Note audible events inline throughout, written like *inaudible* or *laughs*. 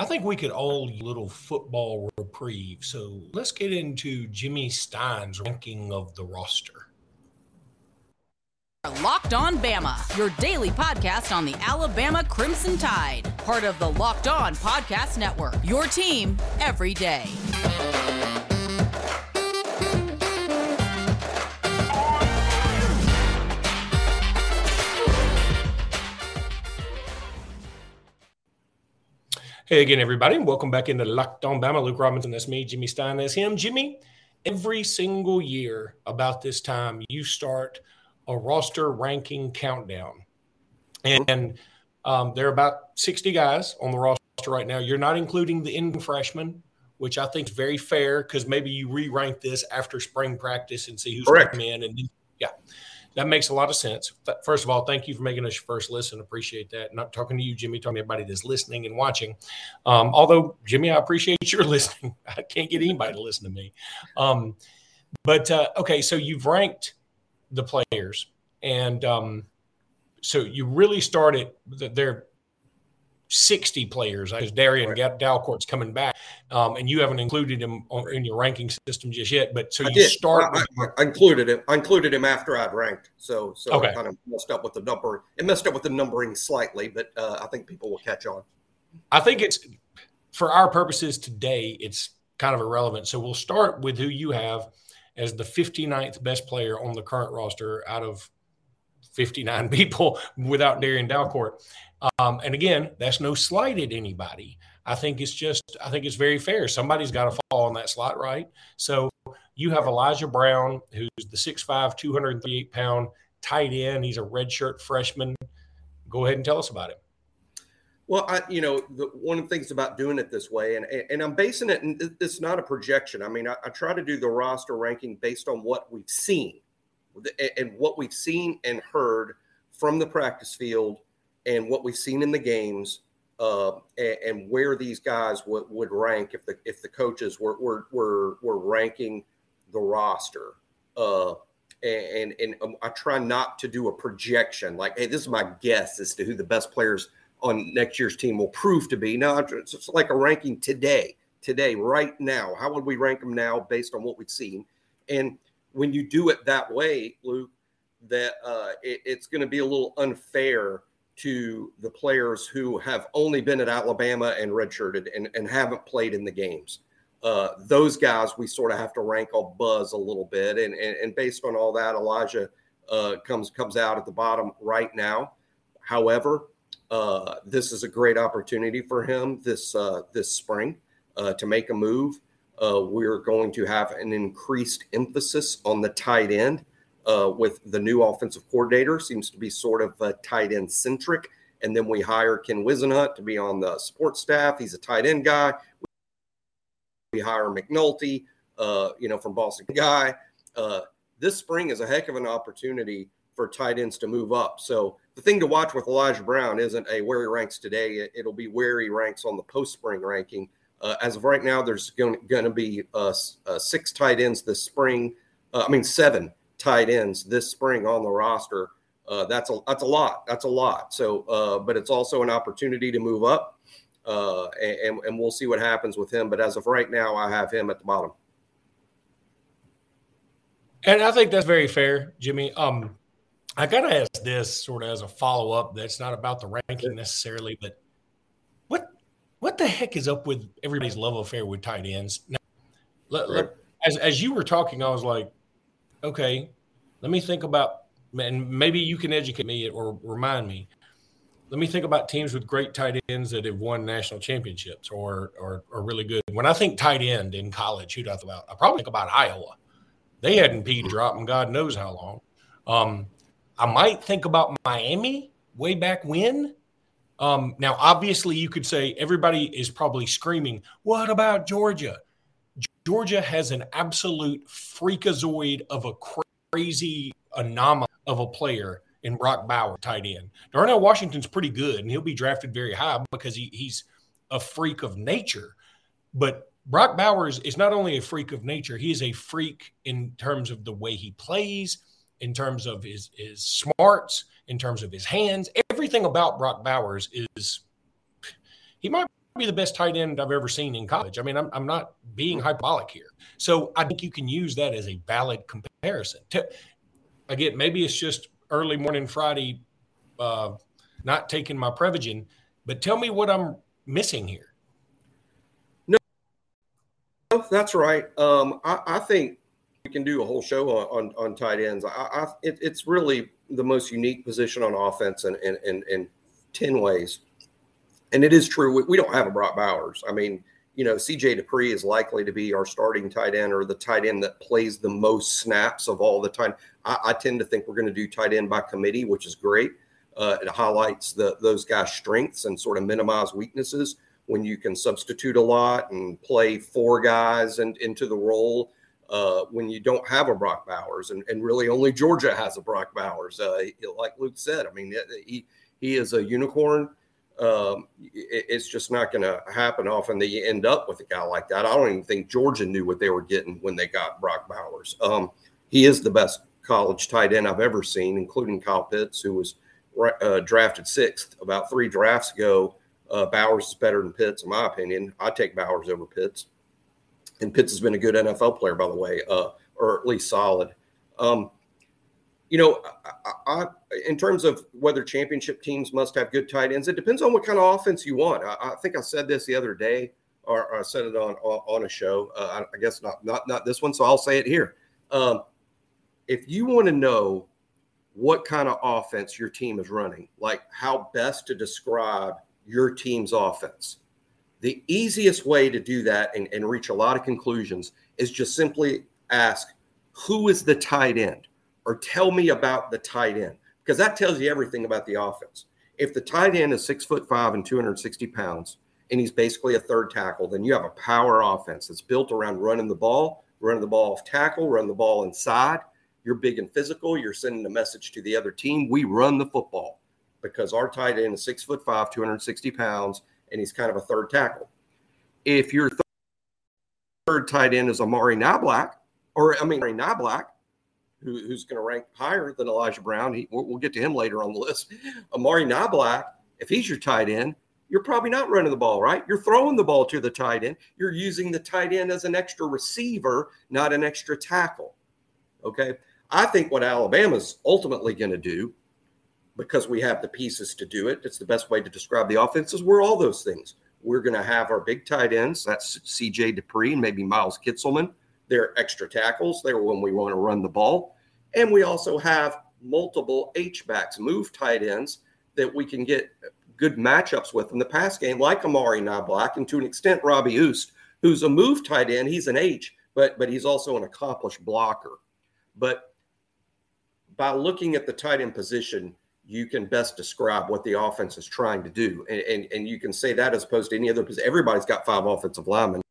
I think we could all little football reprieve. So let's get into Jimmy Stein's ranking of the roster. Locked On Bama, your daily podcast on the Alabama Crimson Tide, part of the Locked On Podcast Network. Your team every day. Hey again, everybody, and welcome back into Locked On Bama. Luke Robinson, that's me. Jimmy Stein, that's him. Jimmy, every single year about this time, you start a roster ranking countdown, and um, there are about sixty guys on the roster right now. You're not including the in freshmen, which I think is very fair because maybe you re-rank this after spring practice and see who's Correct. coming in, and yeah, that makes a lot of sense. First of all, thank you for making us your first listen. Appreciate that. Not talking to you, Jimmy, talking to everybody that's listening and watching. Um, although, Jimmy, I appreciate your *laughs* listening. I can't get anybody to listen to me. Um, but uh, okay, so you've ranked the players, and um, so you really started. They're 60 players because Darian right. Dalcourt's coming back, um, and you haven't included him on, in your ranking system just yet. But so I you did. start. I, I, I, included him. I included him after I'd ranked, so so Okay. I kind of messed up with the number. It messed up with the numbering slightly, but uh, I think people will catch on. I think it's for our purposes today. It's kind of irrelevant. So we'll start with who you have as the 59th best player on the current roster out of 59 *laughs* people without Darian Dalcourt. Um, and again, that's no slight at anybody. I think it's just, I think it's very fair. Somebody's got to fall on that slot, right? So you have Elijah Brown, who's the 6'5, 238 pound tight end. He's a redshirt freshman. Go ahead and tell us about him. Well, I, you know, the, one of the things about doing it this way, and and I'm basing it, and it's not a projection. I mean, I, I try to do the roster ranking based on what we've seen, and what we've seen and heard from the practice field, and what we've seen in the games, uh, and, and, where these guys would, would rank if the if the coaches were were were, were ranking the roster. Uh, and and um, I try not to do a projection like, hey, this is my guess as to who the best players on next year's team will prove to be. No, it's like a ranking today, today, right now. How would we rank them now based on what we've seen? And when you do it that way, Luke, that uh, it, it's going to be a little unfair to the players who have only been at Alabama and redshirted and, and haven't played in the games. Uh, those guys we sort of have to rank all buzz a little bit, and and, and based on all that, Elijah uh, comes comes out at the bottom right now. However, uh, this is a great opportunity for him this uh, this spring uh, to make a move. Uh, we're going to have an increased emphasis on the tight end uh, with the new offensive coordinator. Seems to be sort of uh, tight end centric. And then we hire Ken Whisenhunt to be on the support staff. He's a tight end guy. We hire McNulty, you know, from Boston guy. this spring is a heck of an opportunity for tight ends to move up. So the thing to watch with Elijah Brown isn't a where he ranks today. It, will be where he ranks on the post spring ranking. Uh, as of right now, there's going, to be uh, uh, six tight ends this spring. I mean, seven tight ends this spring on the roster. Uh, that's a that's a lot. That's a lot. So, uh, but it's also an opportunity to move up, uh, and and we'll see what happens with him. But as of right now, I have him at the bottom. And I think that's very fair, Jimmy. Um, I got to ask this sort of as a follow up. That's not about the ranking necessarily, but what the heck is up with everybody's love affair with tight ends? Now, let, let, as as you were talking, I was like, okay, let me think about, and maybe you can educate me or remind me. Let me think about teams with great tight ends that have won national championships or or are really good. When I think tight end in college, who do I think about? I probably think about Iowa. They hadn't P drop in God knows how long. Um, I might think about Miami way back when. Um, now, obviously, you could say everybody is probably screaming, What about Georgia? Georgia has an absolute freakazoid of a crazy anomaly of a player in Brock Bowers, tight end. Darnell Washington's pretty good, and he'll be drafted very high because he, he's a freak of nature. But Brock Bowers is not only a freak of nature, he is a freak in terms of the way he plays, in terms of his his smarts, in terms of his hands. Everything about Brock Bowers is he might be the best tight end I've ever seen in college. I mean, I'm, I'm not being hyperbolic here. So I think you can use that as a valid comparison. To, again, maybe it's just early morning Friday, uh, not taking my Prevagen, but tell me what I'm missing here. No, that's right. Um, I, I, think we can do a whole show on, on, on tight ends. I, I it, it's really the most unique position on offense in, in, in, in 10 ways. And it is true. We, we don't have a Brock Bowers. I mean, you know, CJ Dippre is likely to be our starting tight end or the tight end that plays the most snaps of all the time. I, I tend to think we're going to do tight end by committee, which is great. Uh, it highlights the those guys' strengths and sort of minimize weaknesses when you can substitute a lot and play four guys and into the role. Uh, when you don't have a Brock Bowers, and, and really only Georgia has a Brock Bowers, uh, like Luke said. I mean, he he is a unicorn um, it, it's just not going to happen often that you end up with a guy like that. I don't even think Georgia knew what they were getting when they got Brock Bowers. Um, he is the best college tight end I've ever seen, including Kyle Pitts, who was uh, drafted sixth about three drafts ago. Uh, Bowers is better than Pitts, in my opinion. I take Bowers over Pitts. And Pitts has been a good NFL player, by the way, uh, or at least solid. Um, you know, I, I, in terms of whether championship teams must have good tight ends, it depends on what kind of offense you want. I, I think I said this the other day, or, or I said it on on a show. Uh, I guess not not not this one, so I'll say it here. Um, if you want to know what kind of offense your team is running, like how best to describe your team's offense, the easiest way to do that and, and reach a lot of conclusions is just simply ask who is the tight end or tell me about the tight end because that tells you everything about the offense. If the tight end is six foot five and 260 pounds and he's basically a third tackle, then you have a power offense that's built around running the ball, running the ball off tackle, running the ball inside. You're big and physical. You're sending a message to the other team. We run the football because our tight end is six foot five, 260 pounds, and he's kind of a third tackle. If your third tight end is Amari Niblack, or I mean, Amari Niblack, who, who's going to rank higher than Elijah Brown. He, we'll, we'll, get to him later on the list. *laughs* Amari Niblack, if he's your tight end, you're probably not running the ball, right? You're throwing the ball to the tight end. You're using the tight end as an extra receiver, not an extra tackle. Okay. I think what Alabama's ultimately going to do, because we have the pieces to do it, it's the best way to describe the offense, is we're all those things. We're going to have our big tight ends. That's CJ Dippre and maybe Miles Kitselman. They're extra tackles. They're when we want to run the ball. And we also have multiple H-backs, move tight ends that we can get good matchups with in the pass game, like Amari Niblack and to an extent Robbie Ouzts, who's a move tight end. He's an H, but but he's also an accomplished blocker. But by looking at the tight end position, you can best describe what the offense is trying to do. And, and, and you can say that as opposed to any other position. Everybody's got five offensive linemen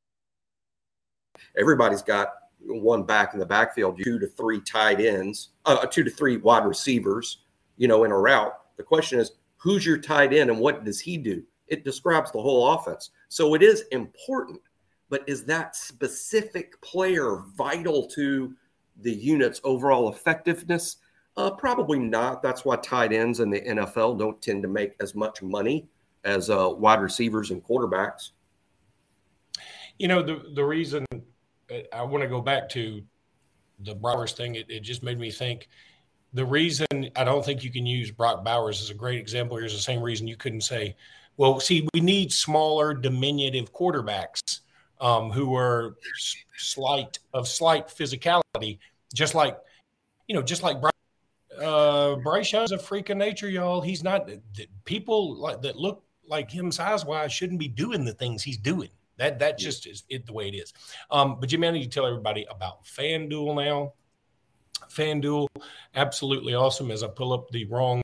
everybody's got one back in the backfield, two to three tight ends, uh, two to three wide receivers, you know, in a route. The question is, who's your tight end and what does he do? It describes the whole offense. So it is important, but is that specific player vital to the unit's overall effectiveness? Uh, probably not. That's why tight ends in the NFL don't tend to make as much money as uh, wide receivers and quarterbacks. You know, the, the reason I want to go back to the Bowers thing. It, it, just made me think. The reason I don't think you can use Brock Bowers as a great example here is the same reason you couldn't say, well, see, we need smaller, diminutive quarterbacks um, who are slight of slight physicality, just like, you know, just like Bryce, uh, Bryce Young's a freak of nature, y'all. He's not people like that look like him size wise shouldn't be doing the things he's doing. That that just is it the way it is. Um, but Jimmy, I need to tell everybody about FanDuel now. FanDuel, absolutely awesome. As I pull up the wrong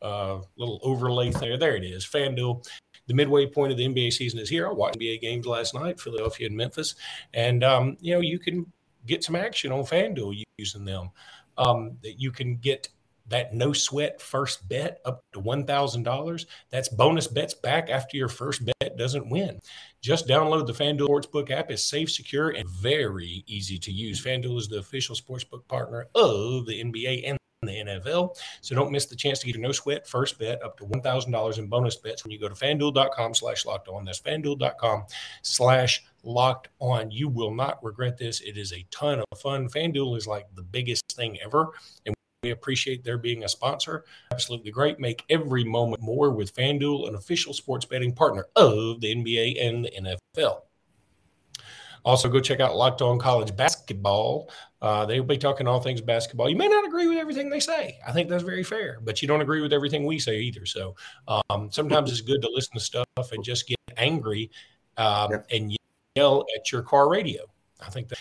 uh, little overlay there, there it is. FanDuel. The midway point of the NBA season is here. I watched NBA games last night, Philadelphia and Memphis, and um, you know you can get some action on FanDuel using them. Um, that you can get that no sweat first bet up to $1,000. That's bonus bets back after your first bet doesn't win. Just download the FanDuel Sportsbook app. It's safe, secure, and very easy to use. FanDuel is the official sportsbook partner of the NBA and the NFL. So don't miss the chance to get a no sweat first bet up to $1,000 in bonus bets when you go to fanduel.com slash locked on. That's fanduel.com slash locked on. You will not regret this. It is a ton of fun. FanDuel is like the biggest thing ever. And we appreciate their being a sponsor. Absolutely great. Make every moment more with FanDuel, an official sports betting partner of the NBA and the NFL. Also, go check out Locked On College Basketball. Uh, they'll be talking all things basketball. You may not agree with everything they say. I think that's very fair, but you don't agree with everything we say either. So um, sometimes it's good to listen to stuff and just get angry um, and yell at your car radio. I think that.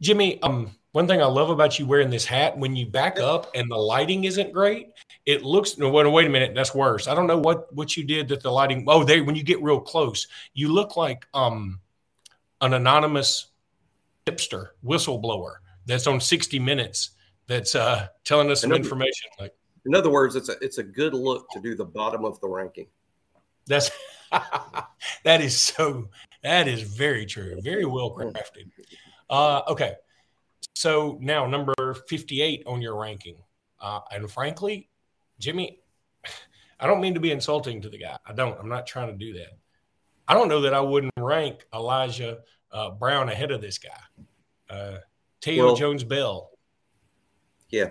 Jimmy, um, one thing I love about you wearing this hat, when you back up and the lighting isn't great, it looks. No, wait, wait a minute, that's worse. I don't know what what you did that the lighting. Oh, they when you get real close, you look like um an anonymous hipster whistleblower that's on 60 Minutes that's uh, telling us some in information. Like, in other words, it's a it's a good look to do the bottom of the ranking. That's *laughs* that is so that is very true, very well crafted. Uh, okay, so now number 58 on your ranking, uh, and frankly, Jimmy, *sighs* I don't mean to be insulting to the guy. I don't. I'm not trying to do that. I don't know that I wouldn't rank Elijah uh, Brown ahead of this guy, uh, Teo well, Jones Bell. Yeah.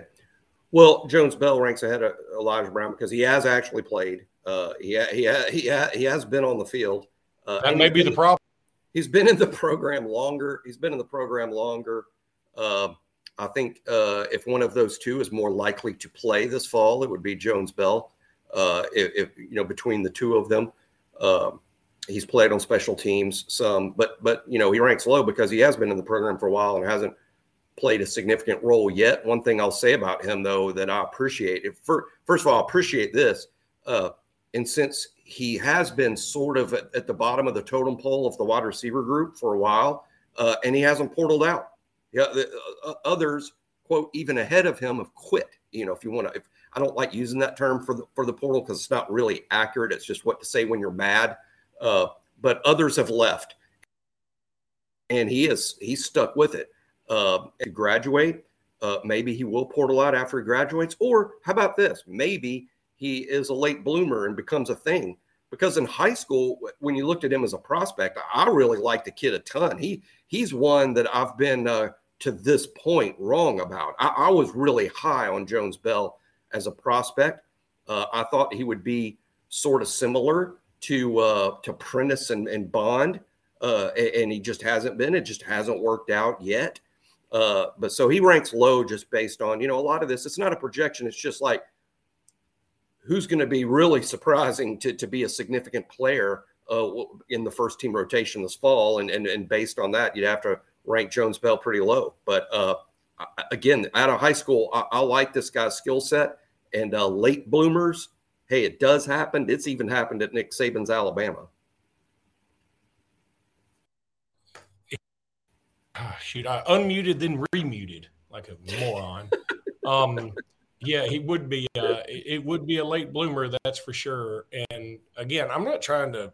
Well, Jones Bell ranks ahead of Elijah Brown because he has actually played. Uh, he, he, he, he has been on the field. Uh, that may be the problem. He's been in the program longer. He's been in the program longer. Uh, I think uh, if one of those two is more likely to play this fall, it would be Jones Bell. Uh, if, if, you know between the two of them, um, He's played on special teams some, but but you know he ranks low because he has been in the program for a while and hasn't played a significant role yet. One thing I'll say about him though that I appreciate, if first of all, I appreciate this, uh, and since he has been sort of at, at, the bottom of the totem pole of the wide receiver group for a while, uh, and he hasn't portaled out. Yeah, the, uh, others quote even ahead of him have quit. You know, if you want to, I don't like using that term for the for the portal because it's not really accurate. It's just what to say when you're mad uh, but others have left, and he is he's stuck with it. Uh, graduate, uh, maybe he will portal out after he graduates, or how about this? Maybe he is a late bloomer and becomes a thing. Because in high school, when you looked at him as a prospect, I really liked the kid a ton. He he's one that I've been uh, to this point wrong about. I, I, was really high on Jones Bell as a prospect. Uh, I thought he would be sort of similar to uh, to Prentice and, and Bond, uh, and he just hasn't been. It just hasn't worked out yet. Uh, but so he ranks low just based on you know a lot of this. It's not a projection. It's just like who's going to be really surprising to to be a significant player uh, in the first team rotation this fall, and and and based on that, you'd have to rank Jones Bell pretty low. But uh, again, out of high school, I, I like this guy's skill set and uh, late bloomers hey, it does happen. It's even happened at Nick Saban's Alabama. Oh, shoot, I unmuted then remuted like a moron. *laughs* um, yeah, he would be. Uh, it would be a late bloomer, that's for sure. And again, I'm not trying to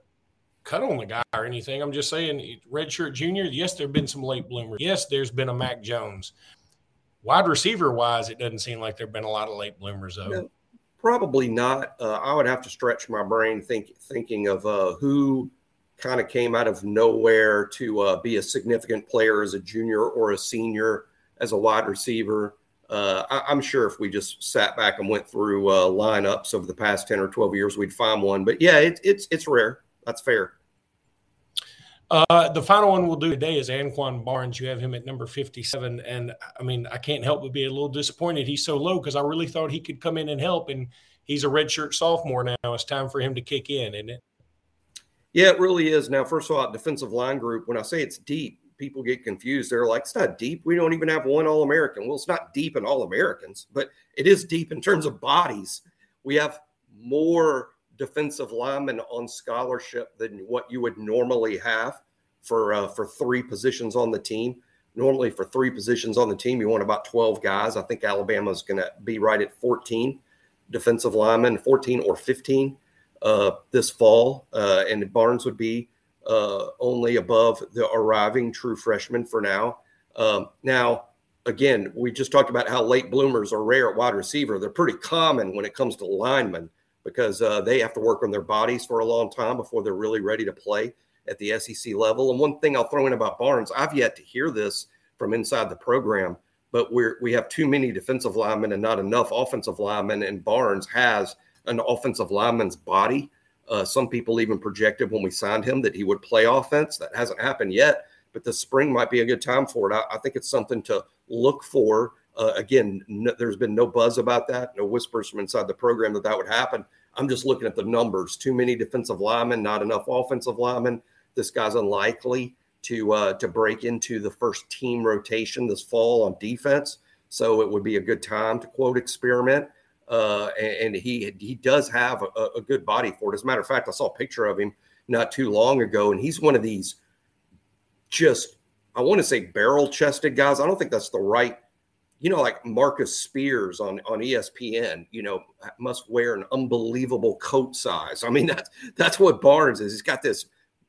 cut on the guy or anything. I'm just saying, redshirt junior. Yes, there have been some late bloomers. Yes, there's been a Mac Jones. Wide receiver wise, it doesn't seem like there've been a lot of late bloomers though. No. Probably not. Uh, I would have to stretch my brain think, thinking of uh, who kind of came out of nowhere to uh, be a significant player as a junior or a senior as a wide receiver. Uh, I, am sure if we just sat back and went through uh, lineups over the past 10 or 12 years, we'd find one. But yeah, it, it's it's rare. That's fair. Uh, the final one we'll do today is Anquin Barnes. You have him at number 57. And I mean, I can't help but be a little disappointed he's so low because I really thought he could come in and help. And he's a redshirt sophomore now. It's time for him to kick in, isn't it? Yeah, it really is. Now, first of all, defensive line group, when I say it's deep, people get confused. They're like, it's not deep. We don't even have one All American. Well, it's not deep in All Americans, but it is deep in terms of bodies. We have more defensive linemen on scholarship than what you would normally have for uh, for three positions on the team. Normally, for three positions on the team, you want about 12 guys. I think Alabama is going to be right at 14 defensive linemen, 14 or 15 uh, this fall, uh, and Barnes would be uh, only above the arriving true freshman for now. Um, now, again, we just talked about how late bloomers are rare at wide receiver. They're pretty common when it comes to linemen because uh, they have to work on their bodies for a long time before they're really ready to play at the SEC level. And one thing I'll throw in about Barnes, I've yet to hear this from inside the program, but we're we have too many defensive linemen and not enough offensive linemen. And Barnes has an offensive lineman's body. Uh, some people even projected when we signed him that he would play offense. That hasn't happened yet, but the spring might be a good time for it. I, I think it's something to look for. Uh, again, no, there's been no buzz about that, no whispers from inside the program that that would happen. I'm just looking at the numbers. Too many defensive linemen, not enough offensive linemen. This guy's unlikely to uh, to break into the first team rotation this fall on defense. So it would be a good time to quote experiment. Uh, and, and, he he does have a, a, good body for it. As a matter of fact, I saw a picture of him not too long ago, and he's one of these just I want to say barrel chested guys. I don't think that's the right, you know, like Marcus Spears on on ESPN. You know, must wear an unbelievable coat size. I mean, *laughs* that's that's what Barnes is. He's got this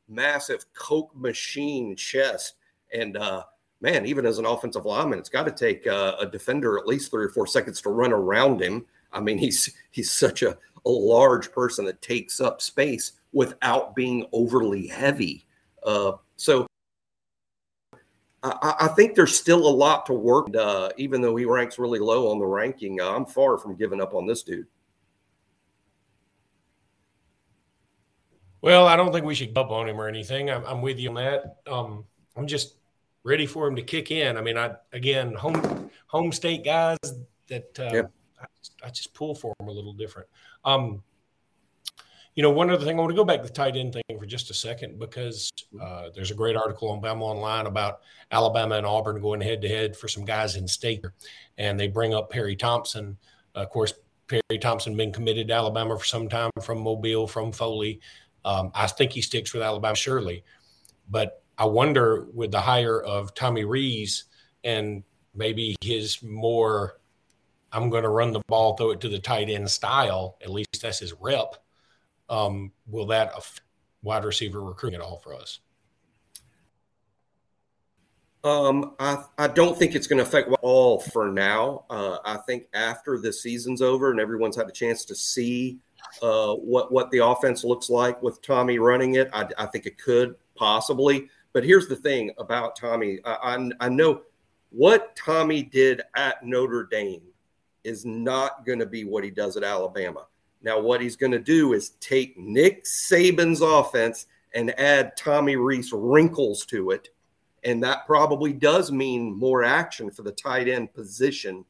massive Coke machine chest, and uh, man, even as an offensive lineman, it's got to take uh, a defender at least three or four seconds to run around him. I mean, he's he's such a, a large person that takes up space without being overly heavy. Uh, so I, I, think there's still a lot to work. Uh, even though he ranks really low on the ranking, uh, I'm far from giving up on this dude. Well, I don't think we should up on him or anything. I'm, I'm with you on that. Um, I'm just ready for him to kick in. I mean, I again, home home state guys that uh, yeah. I, just pull for them a little different. Um, you know, one other thing, I want to go back to the tight end thing for just a second because uh, there's a great article on Bama Online about Alabama and Auburn going head to head for some guys in state. And they bring up Perry Thompson. Of course, Perry Thompson been committed to Alabama for some time from Mobile, from Foley. Um, I think he sticks with Alabama, surely. But I wonder with the hire of Tommy Rees and maybe his more, I'm going to run the ball, throw it to the tight end style, at least that's his rep um, will that wide receiver recruiting at all for us? Um, I, I don't think it's going to affect all for now. Uh, I think after the season's over and everyone's had a chance to see uh, what what the offense looks like with Tommy running it, I, I think it could possibly. But here's the thing about Tommy: I, I, I know what Tommy did at Notre Dame is not going to be what he does at Alabama. Now, what he's going to do is take Nick Saban's offense and add Tommy Rees wrinkles to it. And that probably does mean more action for the tight end position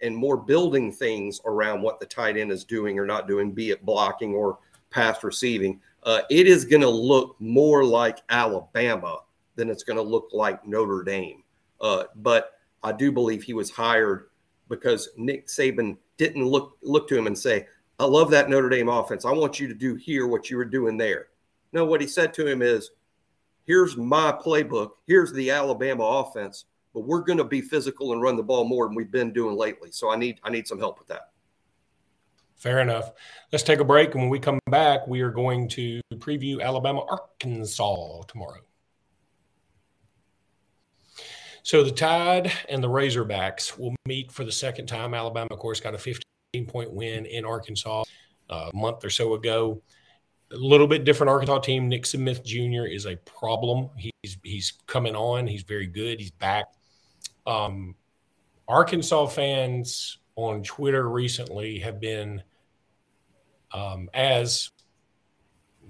and more building things around what the tight end is doing or not doing, be it blocking or pass receiving. Uh, it is going to look more like Alabama than it's going to look like Notre Dame. Uh, but I do believe he was hired because Nick Saban didn't look look to him and say, I love that Notre Dame offense. I want you to do here what you were doing there. No, what he said to him is, here's my playbook. Here's the Alabama offense, but we're going to be physical and run the ball more than we've been doing lately. So I need I need some help with that. Fair enough. Let's take a break. And when we come back, we are going to preview Alabama Arkansas tomorrow. So the Tide and the Razorbacks will meet for the second time. Alabama, of course, got a 15 point win in Arkansas uh, a month or so ago. A little bit different Arkansas team. Nick Smith Jr. is a problem. He's he's coming on. He's very good. He's back. Um, Arkansas fans on Twitter recently have been um, as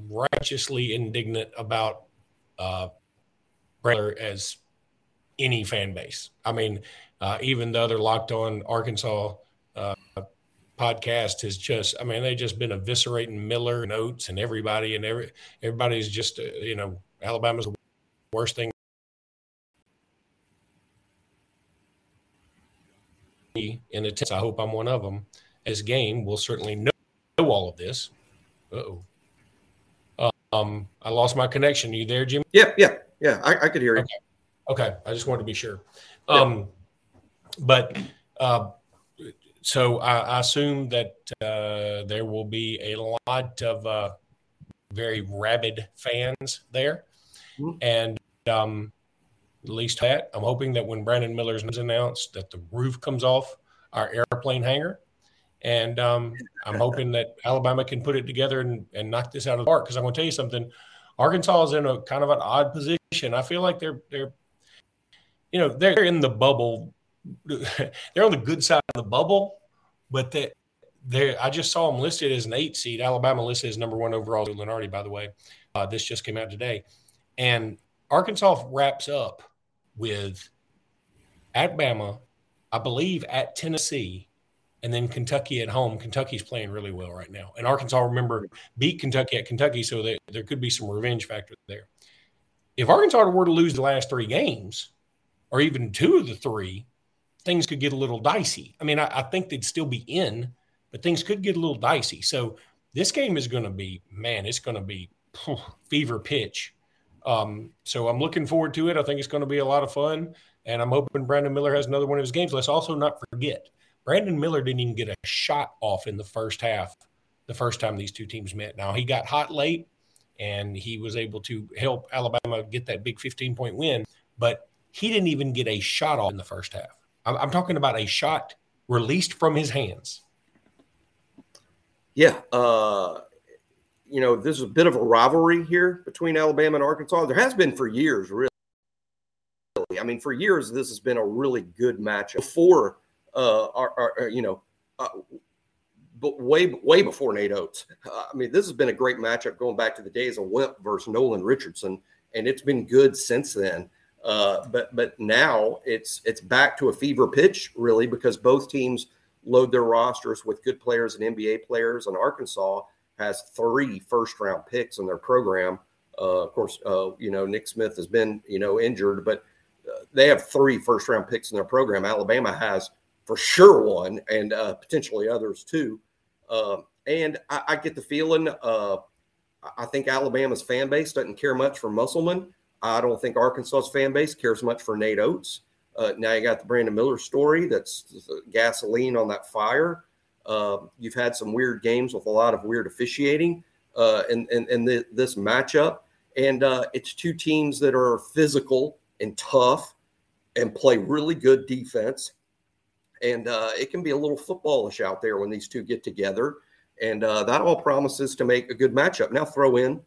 righteously indignant about uh, as any fan base. I mean, uh, even the other locked on Arkansas uh, podcast has just i mean they've just been eviscerating miller and oats and everybody and every everybody's just uh, you know alabama's the worst thing. In the test i hope i'm one of them as game will certainly know, know all of this. Oh um i lost my connection. Are you there jimmy? Yeah yeah yeah. I, I could hear you. Okay. Okay i just wanted to be sure um but uh so I, I, assume that uh, there will be a lot of uh, very rabid fans there, mm-hmm. and um, at least that. I'm hoping that when Brandon Miller's announced, that the roof comes off our airplane hangar. And um, I'm hoping that Alabama can put it together and, and knock this out of the park. Because I'm going to tell you something, Arkansas is in a kind of an odd position. I feel like they're they're, you know, they're in the bubble. *laughs* they're on the good side of the bubble, but that they I just saw them listed as an eight seed. Alabama listed as number one overall. Lunardi, by the way, uh, this just came out today, and Arkansas wraps up with at Bama, I believe at Tennessee, and then Kentucky at home. Kentucky's playing really well right now, and Arkansas remember beat Kentucky at Kentucky, so they, there could be some revenge factor there. If Arkansas were to lose the last three games, or even two of the three, things could get a little dicey. I mean, I, I think they'd still be in, but things could get a little dicey. So this game is going to be, man, it's going to be phew, fever pitch. Um, so I'm looking forward to it. I think it's going to be a lot of fun. And I'm hoping Brandon Miller has another one of his games. Let's also not forget, Brandon Miller didn't even get a shot off in the first half the first time these two teams met. Now, he got hot late and he was able to help Alabama get that big 15 point win, but he didn't even get a shot off in the first half. I'm, I'm talking about a shot released from his hands. Yeah. Uh, you know, there's a bit of a rivalry here between Alabama and Arkansas. There has been for years, really. I mean, for years, this has been a really good matchup. Before, uh, our, our you know, uh, but way way before Nate Oats. Uh, I mean, this has been a great matchup going back to the days of Wimp versus Nolan Richardson, and it's been good since then. Uh, but but now it's it's back to a fever pitch, really, because both teams load their rosters with good players and NBA players. And Arkansas has three first round picks in their program. Uh, of course, uh, you know, Nick Smith has been, you know, injured, but uh, they have three first round picks in their program. Alabama has for sure one and uh, potentially others too. Um, and I, I, get the feeling, uh, I think Alabama's fan base doesn't care much for Musselman. I don't think Arkansas's fan base cares much for Nate Oats. Uh, now you got the Brandon Miller story that's gasoline on that fire. Uh, you've had some weird games with a lot of weird officiating uh, in the, this matchup. And uh, it's two teams that are physical and tough and play really good defense. And uh, it can be a little footballish out there when these two get together. And uh, that all promises to make a good matchup. Now throw in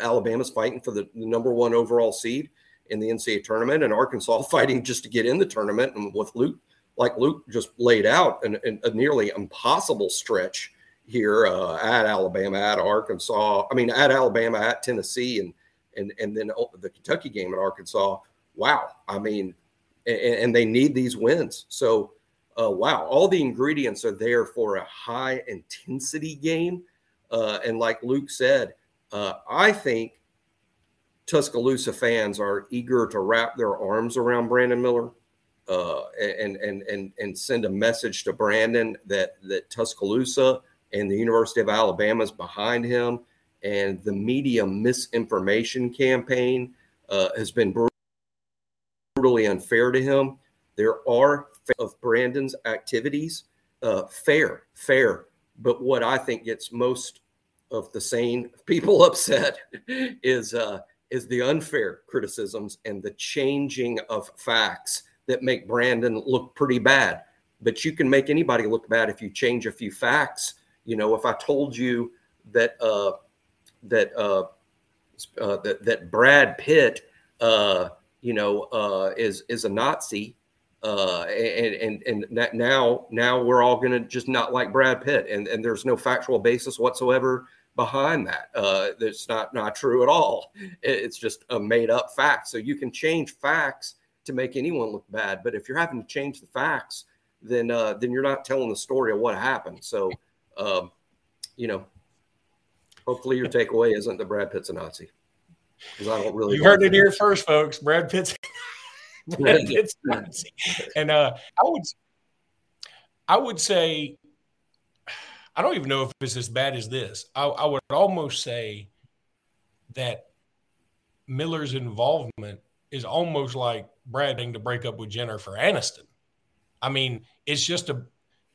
Alabama's fighting for the, number one overall seed in the NCAA tournament, and Arkansas *laughs* fighting just to get in the tournament. And with Luke, like Luke just laid out, an, an, a nearly impossible stretch here uh, at Alabama, at Arkansas. I mean, at Alabama, at Tennessee, and and and then the Kentucky game at Arkansas. Wow, I mean, and, and they need these wins. So, uh, wow, all the ingredients are there for a high intensity game. Uh, and like Luke said, uh, I think Tuscaloosa fans are eager to wrap their arms around Brandon Miller uh, and, and, and, and send a message to Brandon that, that Tuscaloosa and the University of Alabama is behind him. And the media misinformation campaign uh, has been brutally unfair to him. There are of Brandon's activities uh, fair, fair. But what I think gets most of the sane people *laughs* upset is uh, is the unfair criticisms and the changing of facts that make Brandon look pretty bad. But you can make anybody look bad if you change a few facts. You know, if I told you that uh, that uh, uh, that that Brad Pitt, uh, you know, uh, is is a Nazi, uh, and and and now now we're all going to just not like Brad Pitt, and and there's no factual basis whatsoever behind that. Uh, that's not not true at all. It's just a made up fact. So you can change facts to make anyone look bad, but if you're having to change the facts, then uh, then you're not telling the story of what happened. So, um, you know, hopefully your takeaway isn't that Brad Pitt's a Nazi. Because I don't really. You heard it here first, folks. Brad Pitt's. *laughs* Pitt's Nazi, and uh, I would, I would say I don't even know if it's as bad as this. I, I would almost say that Miller's involvement is almost like Brad to break up with Jennifer Aniston. I mean, it's just a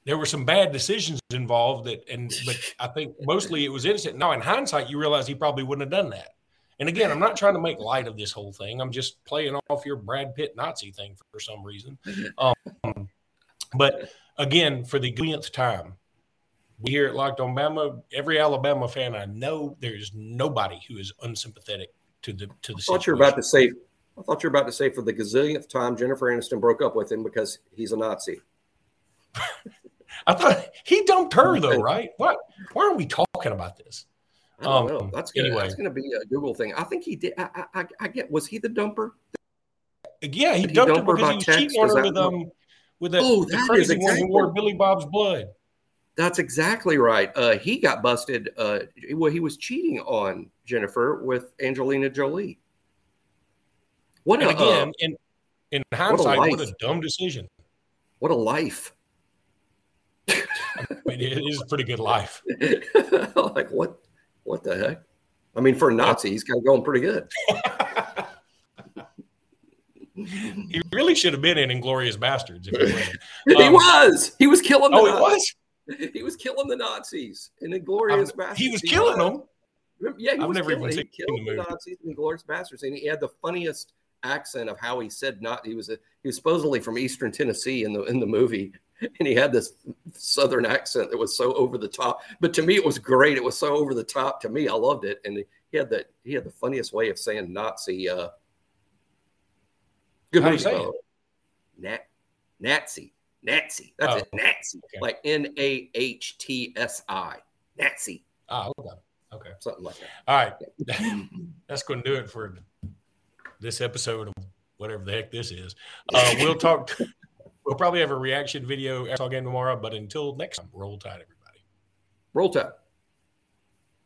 there were some bad decisions involved that and but I think mostly it was innocent. Now in hindsight, you realize he probably wouldn't have done that. And again, I'm not trying to make light of this whole thing. I'm just playing off your Brad Pitt Nazi thing for some reason. Um, but again, for the millionth time, we here at Locked on Bama, every Alabama fan I know, there's nobody who is unsympathetic to the to the. I thought you were about to say. I thought you were about to say for the gazillionth time Jennifer Aniston broke up with him because he's a Nazi. *laughs* I thought he dumped her though, *laughs* right? What? Why are we talking about this? Um, know. That's gonna, anyway. That's going to be a Google thing. I think he did. I, I, I get. Was he the dumper? Yeah, he, he dumped her because he was cheating on her with um with the, oh, the crazy exactly. one who wore Billy Bob's blood. That's exactly right. Uh, he got busted. Uh, well, he was cheating on Jennifer with Angelina Jolie. What and a, again, uh, in in hindsight, what a, what a dumb decision. What a life. *laughs* I mean, it is a pretty good life. *laughs* like what? What the heck? I mean, for a Nazi, he's kind of going pretty good. *laughs* *laughs* he really should have been in Inglourious Basterds. If he, *laughs* um, he was. He was killing. oh, he was. He was killing the Nazis in Inglourious Basterds. He was killing them. Yeah, he I've was never killing, even seen the, the Nazis in Inglourious Basterds, and he had the funniest accent of how he said not. He was a, he was supposedly from Eastern Tennessee in the in the movie, and he had this Southern accent that was so over the top. But to me, it was great. It was so over the top. To me, I loved it, and he had the he had the funniest way of saying Nazi. Uh, good how movie, you Nat, Nazi, Nazi. That's oh, it, Nazi, okay. like N A H T S I, Nazi. Oh, okay. Okay. Something like that. All right. *laughs* That's going to do it for this episode of whatever the heck this is. Uh, *laughs* we'll talk. We'll probably have a reaction video talk again tomorrow. But until next time, roll tide, everybody. Roll tide.